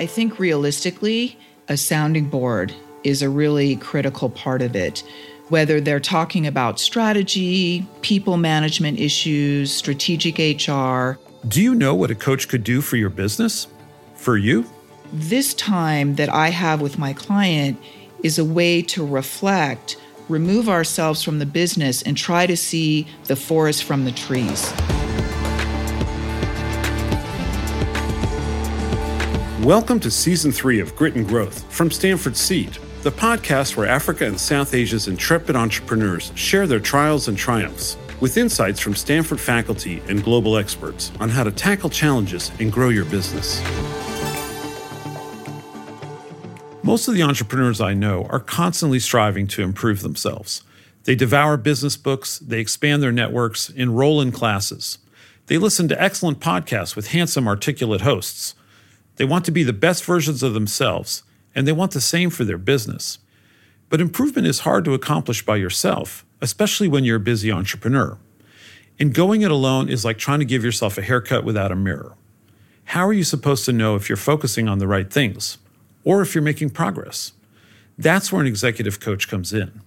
I think realistically, a sounding board is a really critical part of it. Whether they're talking about strategy, people management issues, strategic HR. Do you know what a coach could do for your business? For you? This time that I have with my client is a way to reflect, remove ourselves from the business, and try to see the forest from the trees. Welcome to season three of Grit and Growth from Stanford Seed, the podcast where Africa and South Asia's intrepid entrepreneurs share their trials and triumphs with insights from Stanford faculty and global experts on how to tackle challenges and grow your business. Most of the entrepreneurs I know are constantly striving to improve themselves. They devour business books, they expand their networks, enroll in classes. They listen to excellent podcasts with handsome, articulate hosts they want to be the best versions of themselves, and they want the same for their business. But improvement is hard to accomplish by yourself, especially when you're a busy entrepreneur. And going it alone is like trying to give yourself a haircut without a mirror. How are you supposed to know if you're focusing on the right things or if you're making progress? That's where an executive coach comes in.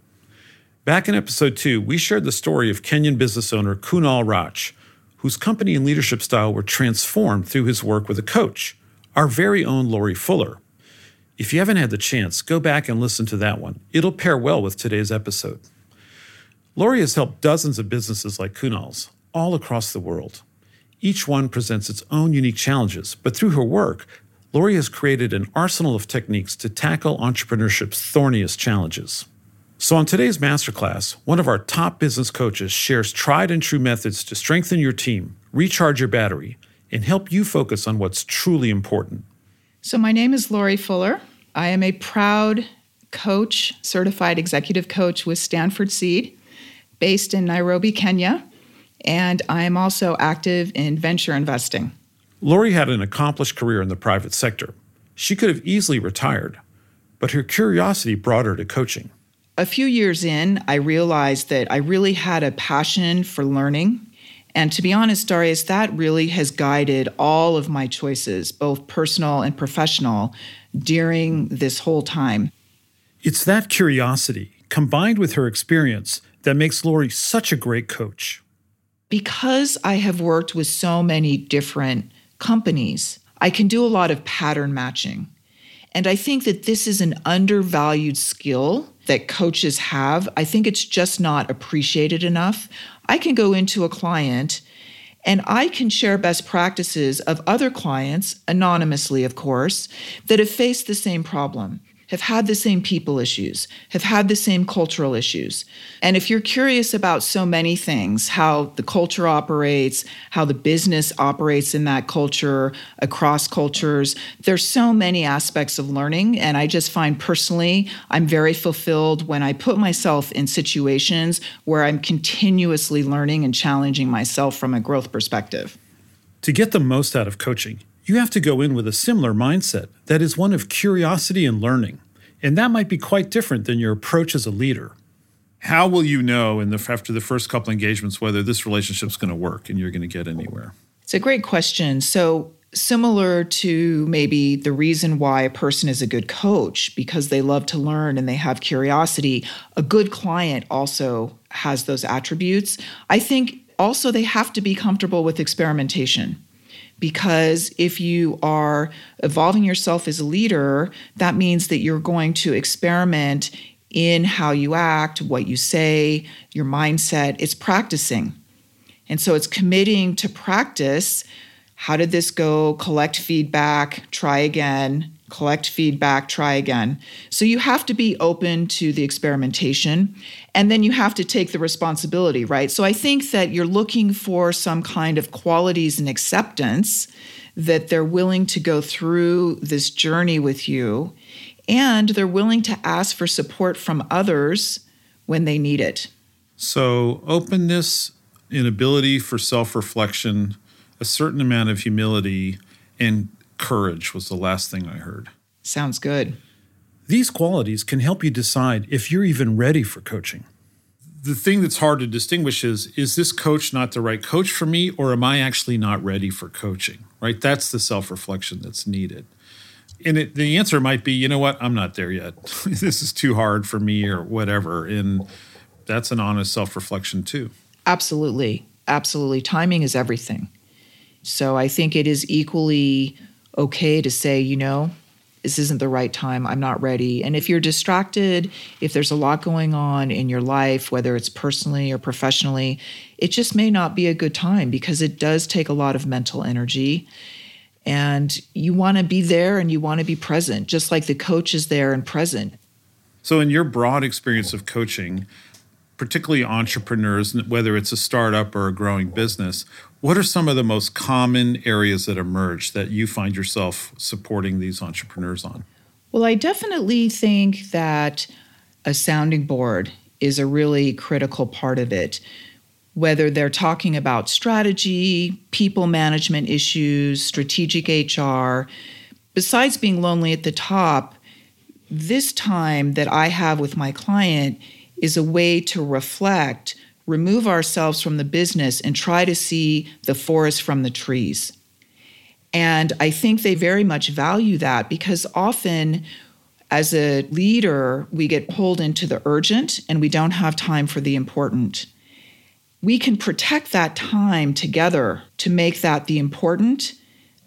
Back in episode two, we shared the story of Kenyan business owner Kunal Raj, whose company and leadership style were transformed through his work with a coach our very own Laurie Fuller. If you haven't had the chance, go back and listen to that one. It'll pair well with today's episode. Laurie has helped dozens of businesses like Kunal's all across the world. Each one presents its own unique challenges, but through her work, Laurie has created an arsenal of techniques to tackle entrepreneurship's thorniest challenges. So, on today's masterclass, one of our top business coaches shares tried and true methods to strengthen your team, recharge your battery, and help you focus on what's truly important. So, my name is Laurie Fuller. I am a proud coach, certified executive coach with Stanford Seed, based in Nairobi, Kenya, and I am also active in venture investing. Laurie had an accomplished career in the private sector. She could have easily retired, but her curiosity brought her to coaching. A few years in, I realized that I really had a passion for learning and to be honest, Darius, that really has guided all of my choices, both personal and professional, during this whole time. It's that curiosity combined with her experience that makes Laurie such a great coach. Because I have worked with so many different companies, I can do a lot of pattern matching. And I think that this is an undervalued skill that coaches have. I think it's just not appreciated enough. I can go into a client and I can share best practices of other clients, anonymously, of course, that have faced the same problem have had the same people issues, have had the same cultural issues. And if you're curious about so many things, how the culture operates, how the business operates in that culture, across cultures, there's so many aspects of learning. And I just find personally, I'm very fulfilled when I put myself in situations where I'm continuously learning and challenging myself from a growth perspective. To get the most out of coaching, you have to go in with a similar mindset that is one of curiosity and learning. And that might be quite different than your approach as a leader. How will you know in the, after the first couple engagements whether this relationship is going to work and you're going to get anywhere? It's a great question. So, similar to maybe the reason why a person is a good coach because they love to learn and they have curiosity, a good client also has those attributes. I think also they have to be comfortable with experimentation because if you are evolving yourself as a leader, that means that you're going to experiment in how you act, what you say, your mindset. It's practicing. And so it's committing to practice. How did this go? Collect feedback, try again, collect feedback, try again. So you have to be open to the experimentation and then you have to take the responsibility, right? So I think that you're looking for some kind of qualities and acceptance that they're willing to go through this journey with you and they're willing to ask for support from others when they need it. So openness, inability for self-reflection, a certain amount of humility and courage was the last thing I heard. Sounds good. These qualities can help you decide if you're even ready for coaching. The thing that's hard to distinguish is is this coach not the right coach for me or am I actually not ready for coaching? Right? That's the self-reflection that's needed. And it, the answer might be, you know what, I'm not there yet. this is too hard for me or whatever. And that's an honest self reflection too. Absolutely. Absolutely. Timing is everything. So I think it is equally okay to say, you know, this isn't the right time. I'm not ready. And if you're distracted, if there's a lot going on in your life, whether it's personally or professionally, it just may not be a good time because it does take a lot of mental energy. And you want to be there and you want to be present, just like the coach is there and present. So, in your broad experience of coaching, particularly entrepreneurs, whether it's a startup or a growing business, what are some of the most common areas that emerge that you find yourself supporting these entrepreneurs on? Well, I definitely think that a sounding board is a really critical part of it. Whether they're talking about strategy, people management issues, strategic HR, besides being lonely at the top, this time that I have with my client is a way to reflect remove ourselves from the business and try to see the forest from the trees. And I think they very much value that because often, as a leader, we get pulled into the urgent and we don't have time for the important. We can protect that time together to make that the important,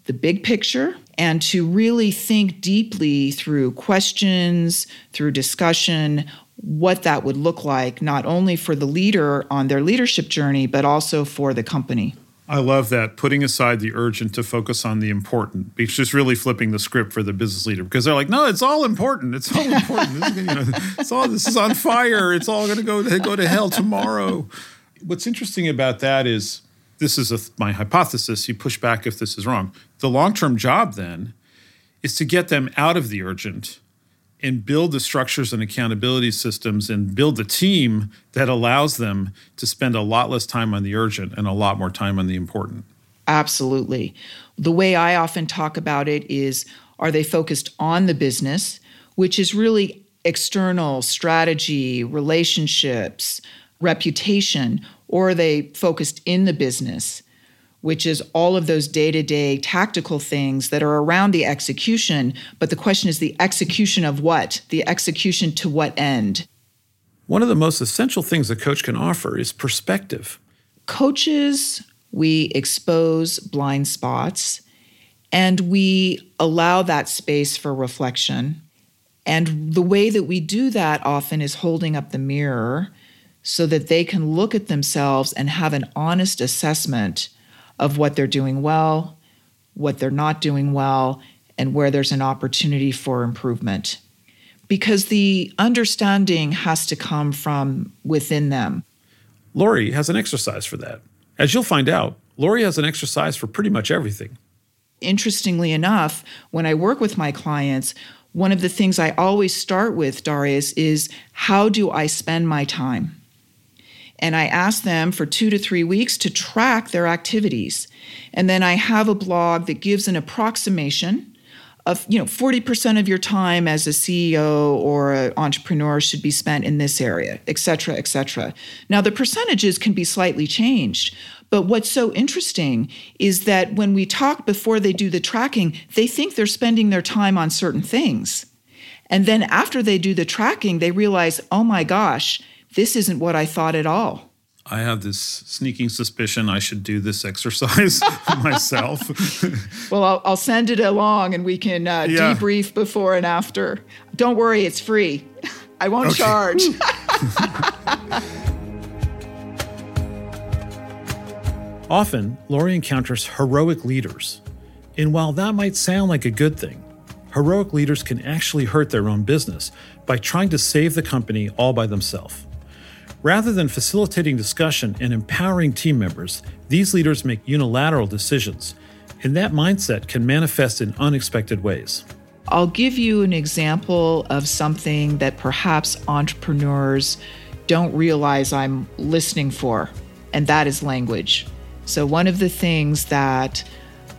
the big picture, and to really think deeply through questions, through discussion, what that would look like, not only for the leader on their leadership journey, but also for the company. I love that putting aside the urgent to focus on the important. It's just really flipping the script for the business leader because they're like, no, it's all important. It's all important. this, is, you know, it's all this is on fire. It's all going to go go to hell tomorrow. What's interesting about that is this is a, my hypothesis. You push back if this is wrong. The long term job then is to get them out of the urgent and build the structures and accountability systems and build a team that allows them to spend a lot less time on the urgent and a lot more time on the important. Absolutely. The way I often talk about it is are they focused on the business, which is really external strategy, relationships, reputation, or are they focused in the business? Which is all of those day to day tactical things that are around the execution. But the question is the execution of what? The execution to what end? One of the most essential things a coach can offer is perspective. Coaches, we expose blind spots and we allow that space for reflection. And the way that we do that often is holding up the mirror so that they can look at themselves and have an honest assessment of what they're doing well, what they're not doing well, and where there's an opportunity for improvement. Because the understanding has to come from within them. Laurie has an exercise for that. As you'll find out, Laurie has an exercise for pretty much everything. Interestingly enough, when I work with my clients, one of the things I always start with, Darius, is how do I spend my time? And I ask them for two to three weeks to track their activities. And then I have a blog that gives an approximation of, you know, 40% of your time as a CEO or an entrepreneur should be spent in this area, et cetera, et cetera. Now, the percentages can be slightly changed. But what's so interesting is that when we talk before they do the tracking, they think they're spending their time on certain things. And then after they do the tracking, they realize, oh my gosh, this isn't what I thought at all. I have this sneaking suspicion I should do this exercise myself. well, I'll, I'll, send it along and we can uh, yeah. debrief before and after. Don't worry, it's free. I won't okay. charge. Often, Laurie encounters heroic leaders. And while that might sound like a good thing, heroic leaders can actually hurt their own business by trying to save the company all by themselves. Rather than facilitating discussion and empowering team members, these leaders make unilateral decisions, and that mindset can manifest in unexpected ways. I'll give you an example of something that perhaps entrepreneurs don't realize I'm listening for, and that is language. So, one of the things that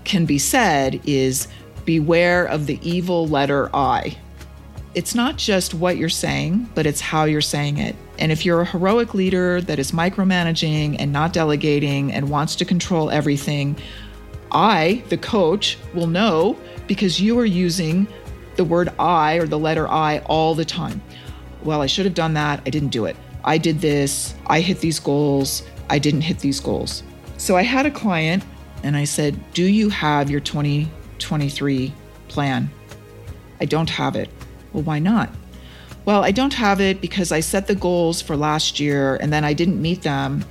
can be said is beware of the evil letter I. It's not just what you're saying, but it's how you're saying it. And if you're a heroic leader that is micromanaging and not delegating and wants to control everything, I, the coach, will know because you are using the word I or the letter I all the time. Well, I should have done that. I didn't do it. I did this. I hit these goals. I didn't hit these goals. So I had a client and I said, Do you have your 2023 plan? I don't have it. Well, why not? Well, I don't have it because I set the goals for last year and then I didn't meet them.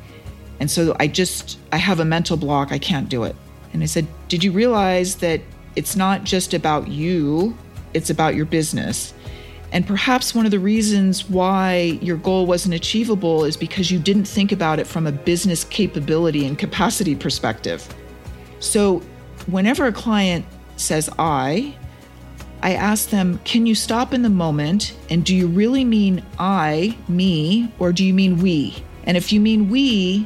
And so I just, I have a mental block. I can't do it. And I said, Did you realize that it's not just about you, it's about your business? And perhaps one of the reasons why your goal wasn't achievable is because you didn't think about it from a business capability and capacity perspective. So, whenever a client says I, I ask them, can you stop in the moment and do you really mean I, me, or do you mean we? And if you mean we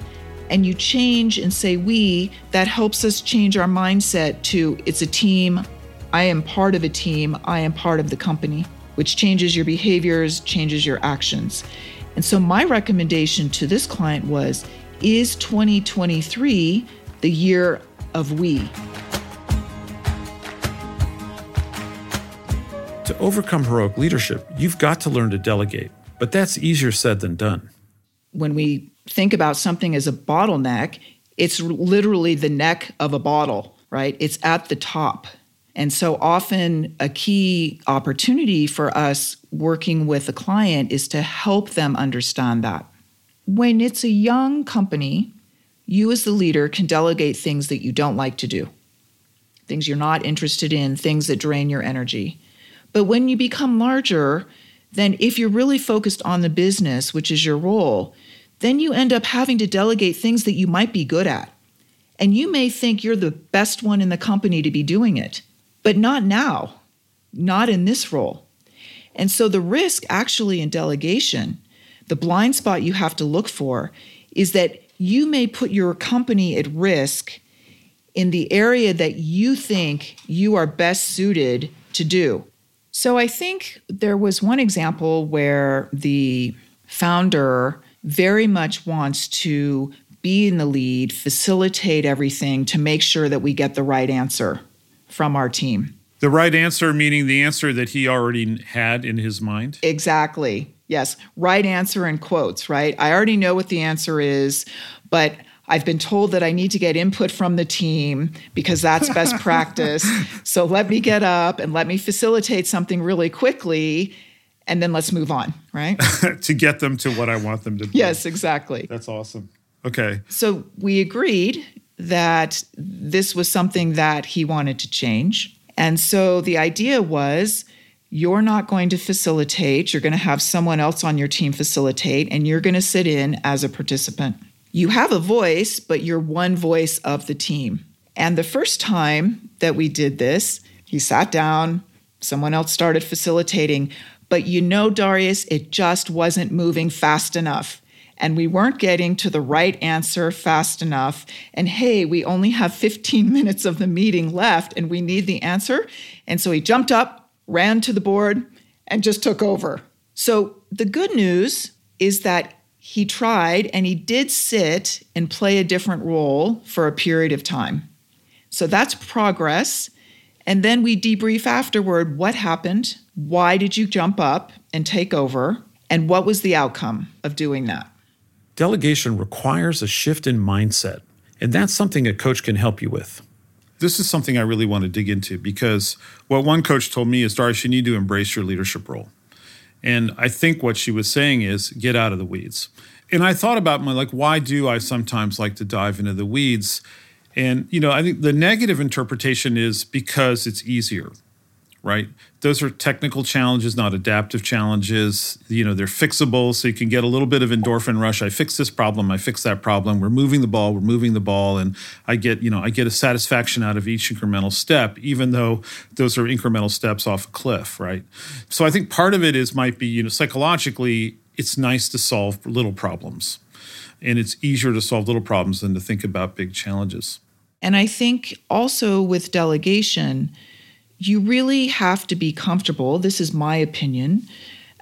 and you change and say we, that helps us change our mindset to it's a team. I am part of a team. I am part of the company, which changes your behaviors, changes your actions. And so, my recommendation to this client was Is 2023 the year of we? To overcome heroic leadership, you've got to learn to delegate, but that's easier said than done. When we think about something as a bottleneck, it's literally the neck of a bottle, right? It's at the top. And so often, a key opportunity for us working with a client is to help them understand that. When it's a young company, you as the leader can delegate things that you don't like to do, things you're not interested in, things that drain your energy. But when you become larger, then if you're really focused on the business, which is your role, then you end up having to delegate things that you might be good at. And you may think you're the best one in the company to be doing it, but not now, not in this role. And so the risk actually in delegation, the blind spot you have to look for is that you may put your company at risk in the area that you think you are best suited to do. So I think there was one example where the founder very much wants to be in the lead, facilitate everything to make sure that we get the right answer from our team. The right answer, meaning the answer that he already had in his mind? Exactly. Yes. Right answer in quotes, right? I already know what the answer is, but I've been told that I need to get input from the team because that's best practice. So let me get up and let me facilitate something really quickly and then let's move on, right? to get them to what I want them to do. Yes, exactly. That's awesome. Okay. So we agreed that this was something that he wanted to change. And so the idea was you're not going to facilitate, you're going to have someone else on your team facilitate, and you're going to sit in as a participant. You have a voice, but you're one voice of the team. And the first time that we did this, he sat down, someone else started facilitating. But you know, Darius, it just wasn't moving fast enough. And we weren't getting to the right answer fast enough. And hey, we only have 15 minutes of the meeting left and we need the answer. And so he jumped up, ran to the board, and just took over. So the good news is that he tried and he did sit and play a different role for a period of time. So that's progress. And then we debrief afterward what happened, why did you jump up and take over, and what was the outcome of doing that? Delegation requires a shift in mindset, and that's something a coach can help you with. This is something I really want to dig into because what one coach told me is, Darius, you need to embrace your leadership role. And I think what she was saying is get out of the weeds. And I thought about my like, why do I sometimes like to dive into the weeds? And, you know, I think the negative interpretation is because it's easier, right? Those are technical challenges, not adaptive challenges. You know, they're fixable, so you can get a little bit of endorphin rush. I fix this problem, I fix that problem. We're moving the ball, we're moving the ball, and I get, you know, I get a satisfaction out of each incremental step, even though those are incremental steps off a cliff, right? So I think part of it is might be, you know, psychologically, it's nice to solve little problems and it's easier to solve little problems than to think about big challenges. And I think also with delegation, you really have to be comfortable, this is my opinion,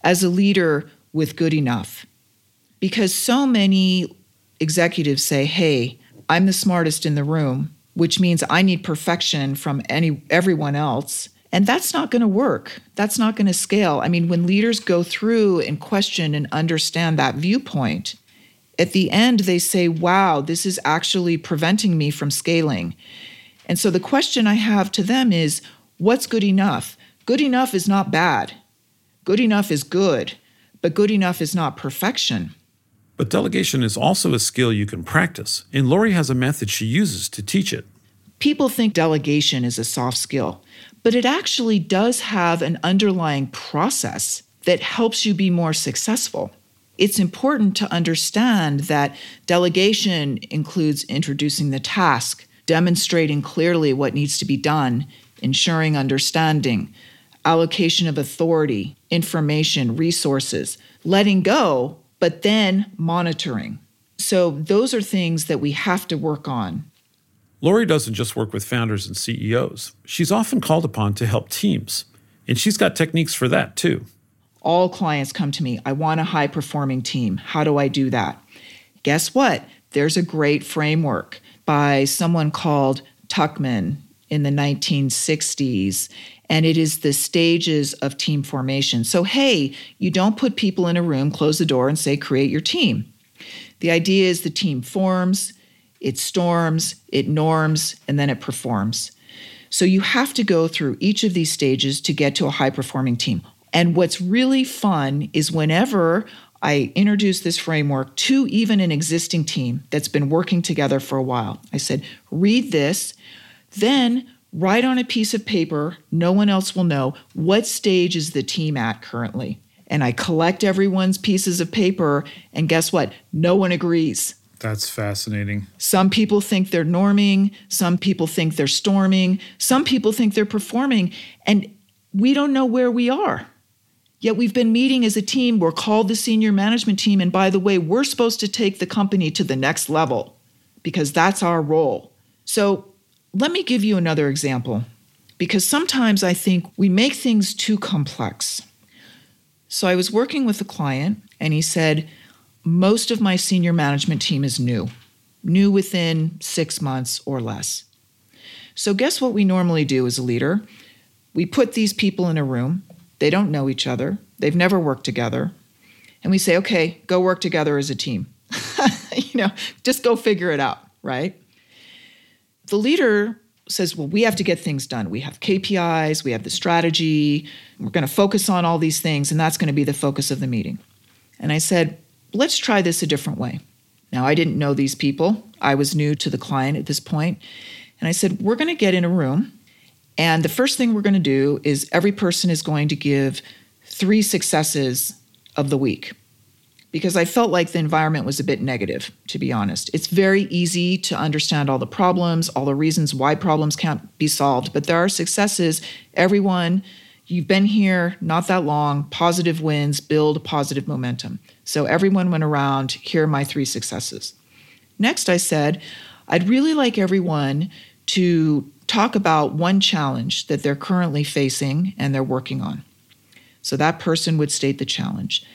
as a leader with good enough. Because so many executives say, "Hey, I'm the smartest in the room," which means I need perfection from any everyone else. And that's not going to work. That's not going to scale. I mean, when leaders go through and question and understand that viewpoint, at the end they say, wow, this is actually preventing me from scaling. And so the question I have to them is, what's good enough? Good enough is not bad. Good enough is good, but good enough is not perfection. But delegation is also a skill you can practice, and Laurie has a method she uses to teach it. People think delegation is a soft skill, but it actually does have an underlying process that helps you be more successful. It's important to understand that delegation includes introducing the task, demonstrating clearly what needs to be done, ensuring understanding, allocation of authority, information, resources, letting go, but then monitoring. So, those are things that we have to work on Laurie doesn't just work with founders and CEOs, she's often called upon to help teams. And she's got techniques for that too. All clients come to me, I want a high performing team. How do I do that? Guess what? There's a great framework by someone called Tuckman in the 1960s, and it is the stages of team formation. So, hey, you don't put people in a room, close the door, and say, create your team. The idea is the team forms, it storms, it norms, and then it performs. So you have to go through each of these stages to get to a high performing team. And what's really fun is whenever I introduce this framework to even an existing team that's been working together for a while, I said, read this, then write on a piece of paper, no one else will know, what stage is the team at currently. And I collect everyone's pieces of paper, and guess what? No one agrees. That's fascinating. Some people think they're norming, some people think they're storming, some people think they're performing, and we don't know where we are. Yet we've been meeting as a team. We're called the senior management team. And by the way, we're supposed to take the company to the next level because that's our role. So let me give you another example because sometimes I think we make things too complex. So I was working with a client and he said, most of my senior management team is new, new within six months or less. So, guess what we normally do as a leader? We put these people in a room, they don't know each other, they've never worked together, and we say, okay, go work together as a team. you know, just go figure it out, right? The leader says, well, we have to get things done. We have KPIs, we have the strategy, we're going to focus on all these things, and that's going to be the focus of the meeting. And I said, let's try this a different way. Now, I didn't know these people. I was new to the client at this point. And I said, We're going to get in a room. And the first thing we're going to do is every person is going to give three successes of the week because I felt like the environment was a bit negative, to be honest. It's very easy to understand all the problems, all the reasons why problems can't be solved, but there are successes. Everyone You've been here not that long. Positive wins build positive momentum. So everyone went around. Here are my three successes. Next, I said, I'd really like everyone to talk about one challenge that they're currently facing and they're working on. So that person would state the challenge.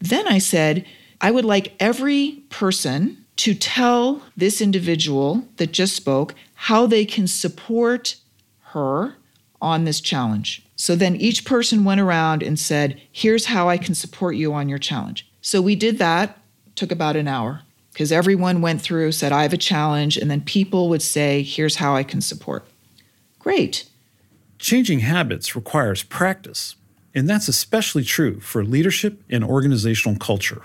Then I said, I would like every person to tell this individual that just spoke how they can support her on this challenge. So then each person went around and said, Here's how I can support you on your challenge. So we did that, took about an hour because everyone went through, said, I have a challenge, and then people would say, Here's how I can support. Great. Changing habits requires practice, and that's especially true for leadership and organizational culture.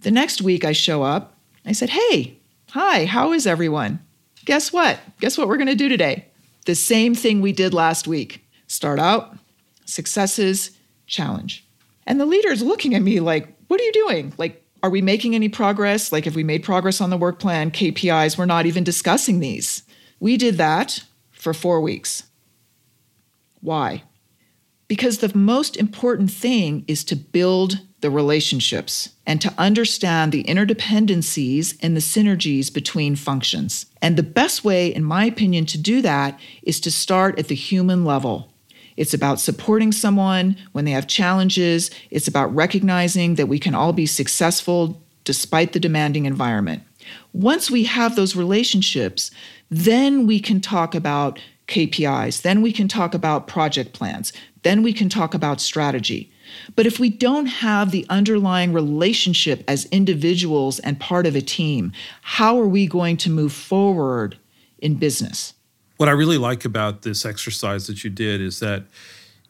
The next week I show up, I said, Hey, hi, how is everyone? Guess what? Guess what we're going to do today? The same thing we did last week. Start out, successes, challenge. And the leader is looking at me like, what are you doing? Like, are we making any progress? Like, if we made progress on the work plan, KPIs, we're not even discussing these. We did that for four weeks. Why? Because the most important thing is to build the relationships and to understand the interdependencies and the synergies between functions. And the best way, in my opinion, to do that is to start at the human level. It's about supporting someone when they have challenges. It's about recognizing that we can all be successful despite the demanding environment. Once we have those relationships, then we can talk about KPIs. Then we can talk about project plans. Then we can talk about strategy. But if we don't have the underlying relationship as individuals and part of a team, how are we going to move forward in business? What I really like about this exercise that you did is that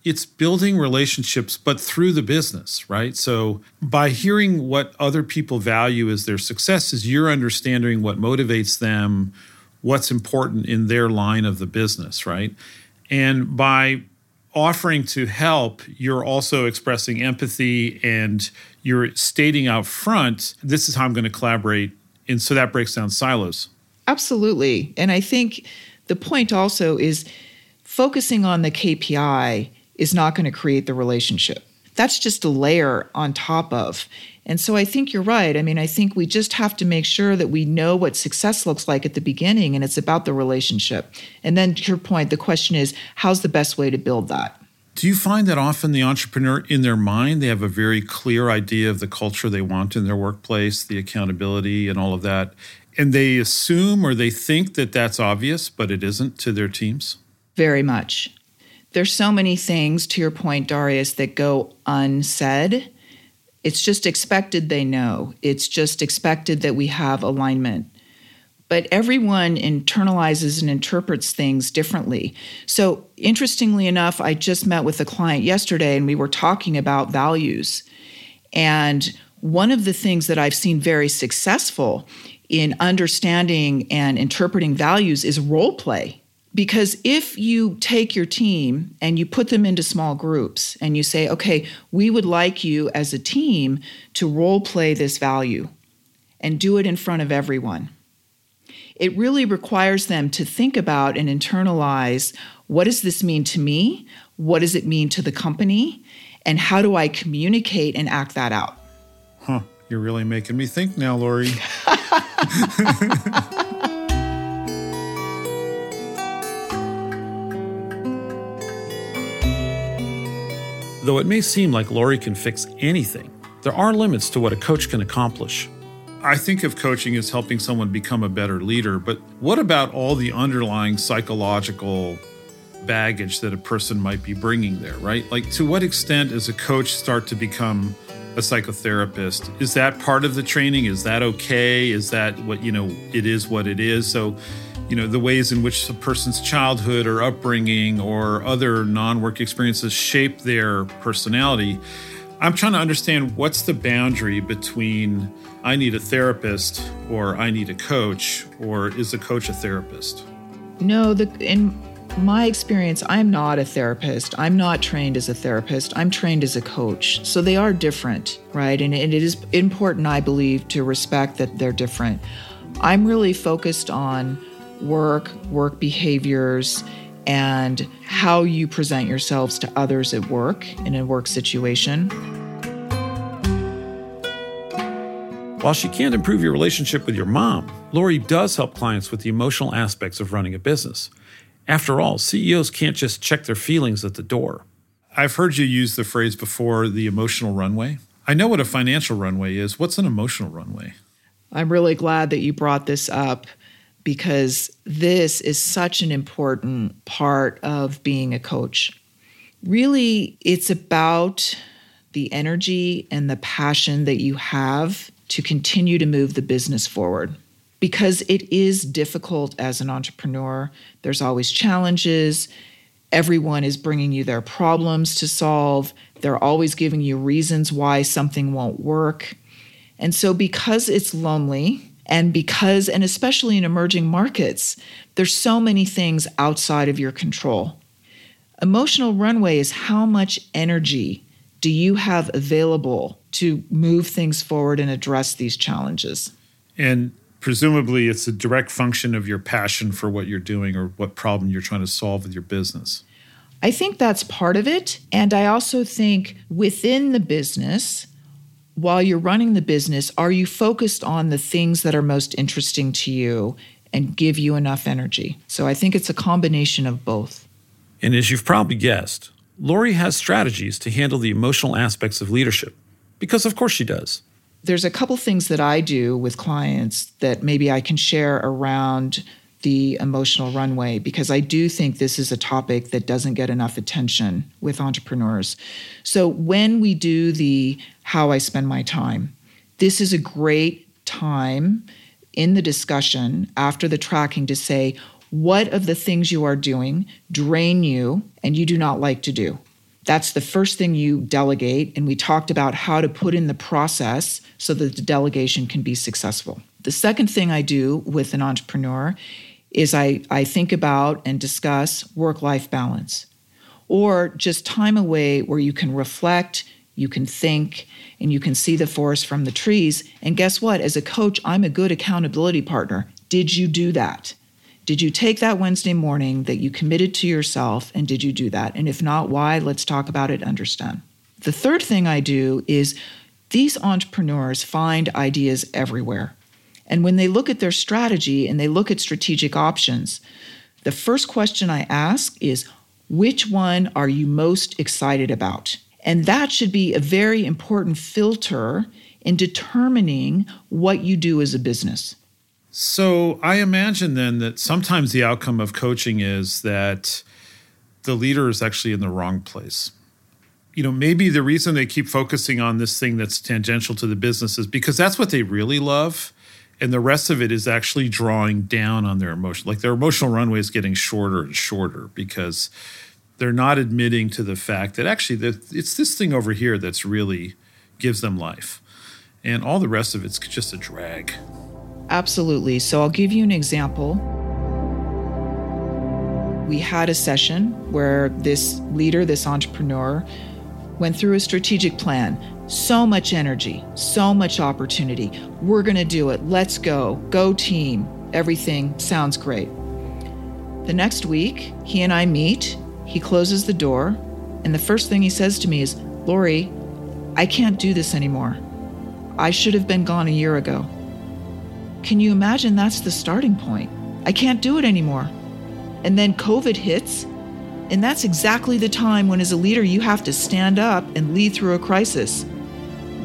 it's building relationships, but through the business, right? So by hearing what other people value as their successes, you're understanding what motivates them, what's important in their line of the business, right? And by offering to help, you're also expressing empathy and you're stating out front, this is how I'm going to collaborate. And so that breaks down silos. Absolutely. And I think the point also is focusing on the KPI is not going to create the relationship. That's just a layer on top of. And so I think you're right. I mean, I think we just have to make sure that we know what success looks like at the beginning and it's about the relationship. And then to your point, the question is how's the best way to build that? Do you find that often the entrepreneur in their mind, they have a very clear idea of the culture they want in their workplace, the accountability and all of that, and they assume or they think that that's obvious, but it isn't to their teams? Very much there's so many things, to your point, Darius, that go unsaid. It's just expected they know. It's just expected that we have alignment. But everyone internalizes and interprets things differently. So, interestingly enough, I just met with a client yesterday and we were talking about values. And one of the things that I've seen very successful in understanding and interpreting values is role play. Because if you take your team and you put them into small groups and you say, okay, we would like you as a team to role play this value and do it in front of everyone, it really requires them to think about and internalize what does this mean to me? What does it mean to the company? And how do I communicate and act that out? Huh. You're really making me think now, Laurie. Though it may seem like Laurie can fix anything, there are limits to what a coach can accomplish. I think of coaching as helping someone become a better leader, but what about all the underlying psychological baggage that a person might be bringing there, right? Like, to what extent does a coach start to become a psychotherapist? Is that part of the training? Is that okay? Is that what, you know, it is what it is? So, you know the ways in which a person's childhood or upbringing or other non-work experiences shape their personality. I'm trying to understand what's the boundary between i need a therapist or i need a coach or is a coach a therapist? No the in my experience i'm not a therapist. I'm not trained as a therapist. I'm trained as a coach. So they are different right? And it is important i believe to respect that they're different. I'm really focused on work, work behaviors, and how you present yourselves to others at work in a work situation. While she can't improve your relationship with your mom, Laurie does help clients with the emotional aspects of running a business. After all, CEOs can't just check their feelings at the door. I've heard you use the phrase before the emotional runway. I know what a financial runway is. What's an emotional runway? I'm really glad that you brought this up because this is such an important part of being a coach. Really, it's about the energy and the passion that you have to continue to move the business forward. Because it is difficult as an entrepreneur, there's always challenges. Everyone is bringing you their problems to solve. They're always giving you reasons why something won't work. And so, because it's lonely, and because, and especially in emerging markets, there's so many things outside of your control. Emotional runway is how much energy do you have available to move things forward and address these challenges? And presumably, it's a direct function of your passion for what you're doing or what problem you're trying to solve with your business. I think that's part of it. And I also think within the business, while you're running the business, are you focused on the things that are most interesting to you and give you enough energy? So I think it's a combination of both. And as you've probably guessed, Laurie has strategies to handle the emotional aspects of leadership, because of course she does. There's a couple things that I do with clients that maybe I can share around the emotional runway because I do think this is a topic that doesn't get enough attention with entrepreneurs. So, when we do the how I spend my time, this is a great time in the discussion after the tracking to say, what of the things you are doing drain you and you do not like to do? That's the first thing you delegate. And we talked about how to put in the process so that the delegation can be successful. The second thing I do with an entrepreneur is I, I think about and discuss work life balance or just time away where you can reflect, you can think, and you can see the forest from the trees. And guess what? As a coach, I'm a good accountability partner. Did you do that? Did you take that Wednesday morning that you committed to yourself and did you do that? And if not, why? Let's talk about it, understand. The third thing I do is these entrepreneurs find ideas everywhere. And when they look at their strategy and they look at strategic options, the first question I ask is which one are you most excited about? And that should be a very important filter in determining what you do as a business. So I imagine then that sometimes the outcome of coaching is that the leader is actually in the wrong place. You know, maybe the reason they keep focusing on this thing that's tangential to the business is because that's what they really love and the rest of it is actually drawing down on their emotion like their emotional runway is getting shorter and shorter because they're not admitting to the fact that actually that it's this thing over here that's really gives them life and all the rest of it's just a drag absolutely so i'll give you an example we had a session where this leader this entrepreneur went through a strategic plan so much energy, so much opportunity. We're going to do it. Let's go. Go team. Everything sounds great. The next week, he and I meet. He closes the door, and the first thing he says to me is, Laurie, I can't do this anymore. I should have been gone a year ago. Can you imagine that's the starting point? I can't do it anymore. And then COVID hits, and that's exactly the time when, as a leader, you have to stand up and lead through a crisis.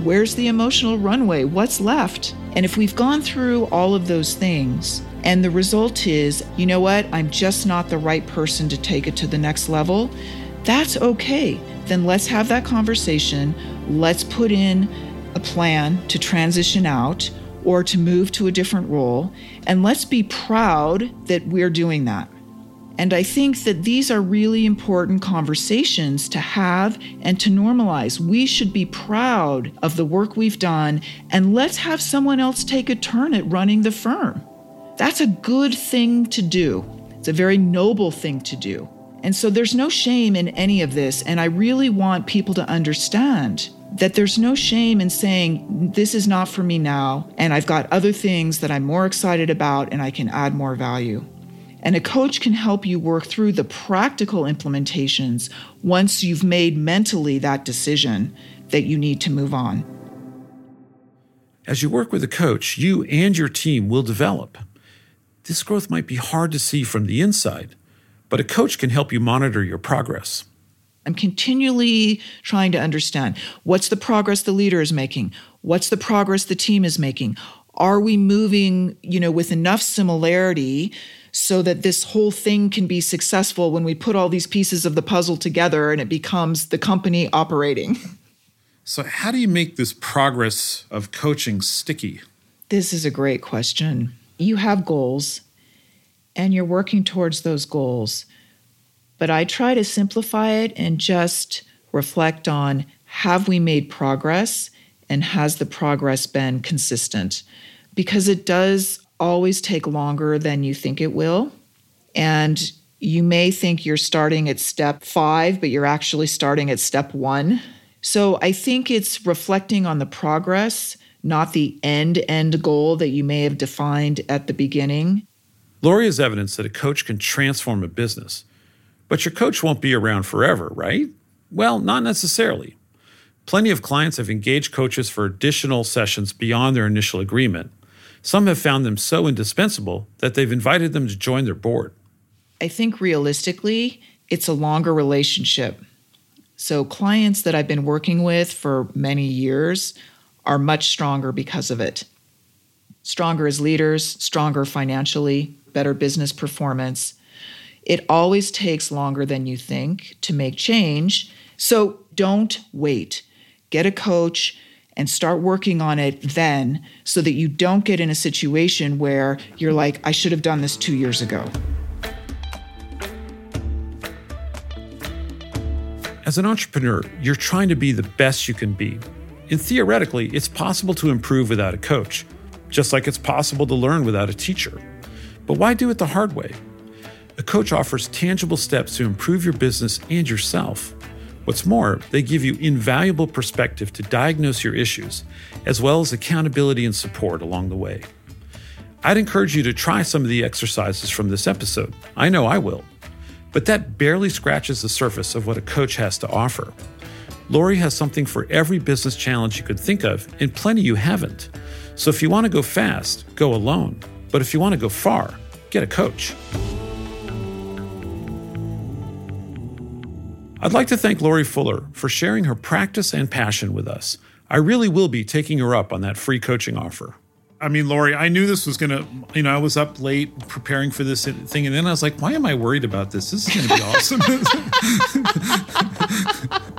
Where's the emotional runway? What's left? And if we've gone through all of those things, and the result is, you know what, I'm just not the right person to take it to the next level, that's okay. Then let's have that conversation. Let's put in a plan to transition out or to move to a different role. And let's be proud that we're doing that. And I think that these are really important conversations to have and to normalize. We should be proud of the work we've done and let's have someone else take a turn at running the firm. That's a good thing to do. It's a very noble thing to do. And so there's no shame in any of this. And I really want people to understand that there's no shame in saying, This is not for me now, and I've got other things that I'm more excited about and I can add more value. And a coach can help you work through the practical implementations once you've made mentally that decision that you need to move on. As you work with a coach, you and your team will develop. This growth might be hard to see from the inside, but a coach can help you monitor your progress. I'm continually trying to understand what's the progress the leader is making? What's the progress the team is making? Are we moving, you know, with enough similarity so that this whole thing can be successful when we put all these pieces of the puzzle together and it becomes the company operating. So, how do you make this progress of coaching sticky? This is a great question. You have goals and you're working towards those goals. But I try to simplify it and just reflect on have we made progress and has the progress been consistent? Because it does always take longer than you think it will. And you may think you're starting at step five, but you're actually starting at step one. So I think it's reflecting on the progress, not the end end goal that you may have defined at the beginning. Laurie is evidence that a coach can transform a business. But your coach won't be around forever, right? Well, not necessarily. Plenty of clients have engaged coaches for additional sessions beyond their initial agreement. Some have found them so indispensable that they've invited them to join their board. I think realistically, it's a longer relationship. So, clients that I've been working with for many years are much stronger because of it. Stronger as leaders, stronger financially, better business performance. It always takes longer than you think to make change. So don't wait. Get a coach and start working on it then so that you don't get in a situation where you're like, I should have done this two years ago. As an entrepreneur, you're trying to be the best you can be. And theoretically, it's possible to improve without a coach, just like it's possible to learn without a teacher. But why do it the hard way? A coach offers tangible steps to improve your business and yourself. What's more, they give you invaluable perspective to diagnose your issues, as well as accountability and support along the way. I'd encourage you to try some of the exercises from this episode. I know I will. But that barely scratches the surface of what a coach has to offer. Laurie has something for every business challenge you could think of, and plenty you haven't. So if you want to go fast, go alone. But if you want to go far, get a coach. I'd like to thank Laurie Fuller for sharing her practice and passion with us. I really will be taking her up on that free coaching offer. I mean, Laurie, I knew this was going to, you know, I was up late preparing for this thing. And then I was like, why am I worried about this? This is going to be awesome.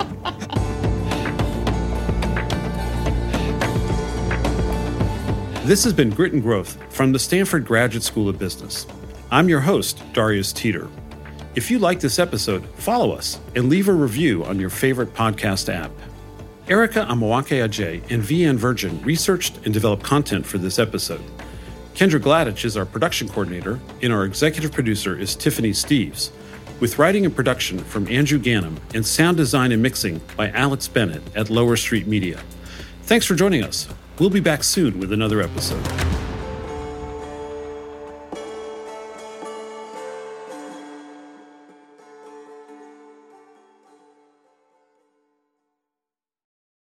this has been Grit and Growth from the Stanford Graduate School of Business. I'm your host, Darius Teeter. If you like this episode, follow us and leave a review on your favorite podcast app. Erica Amoako-Agyei and VN Virgin researched and developed content for this episode. Kendra Gladych is our production coordinator, and our executive producer is Tiffany Steeves, with writing and production from Andrew Gannum and sound design and mixing by Alex Bennett at Lower Street Media. Thanks for joining us. We'll be back soon with another episode.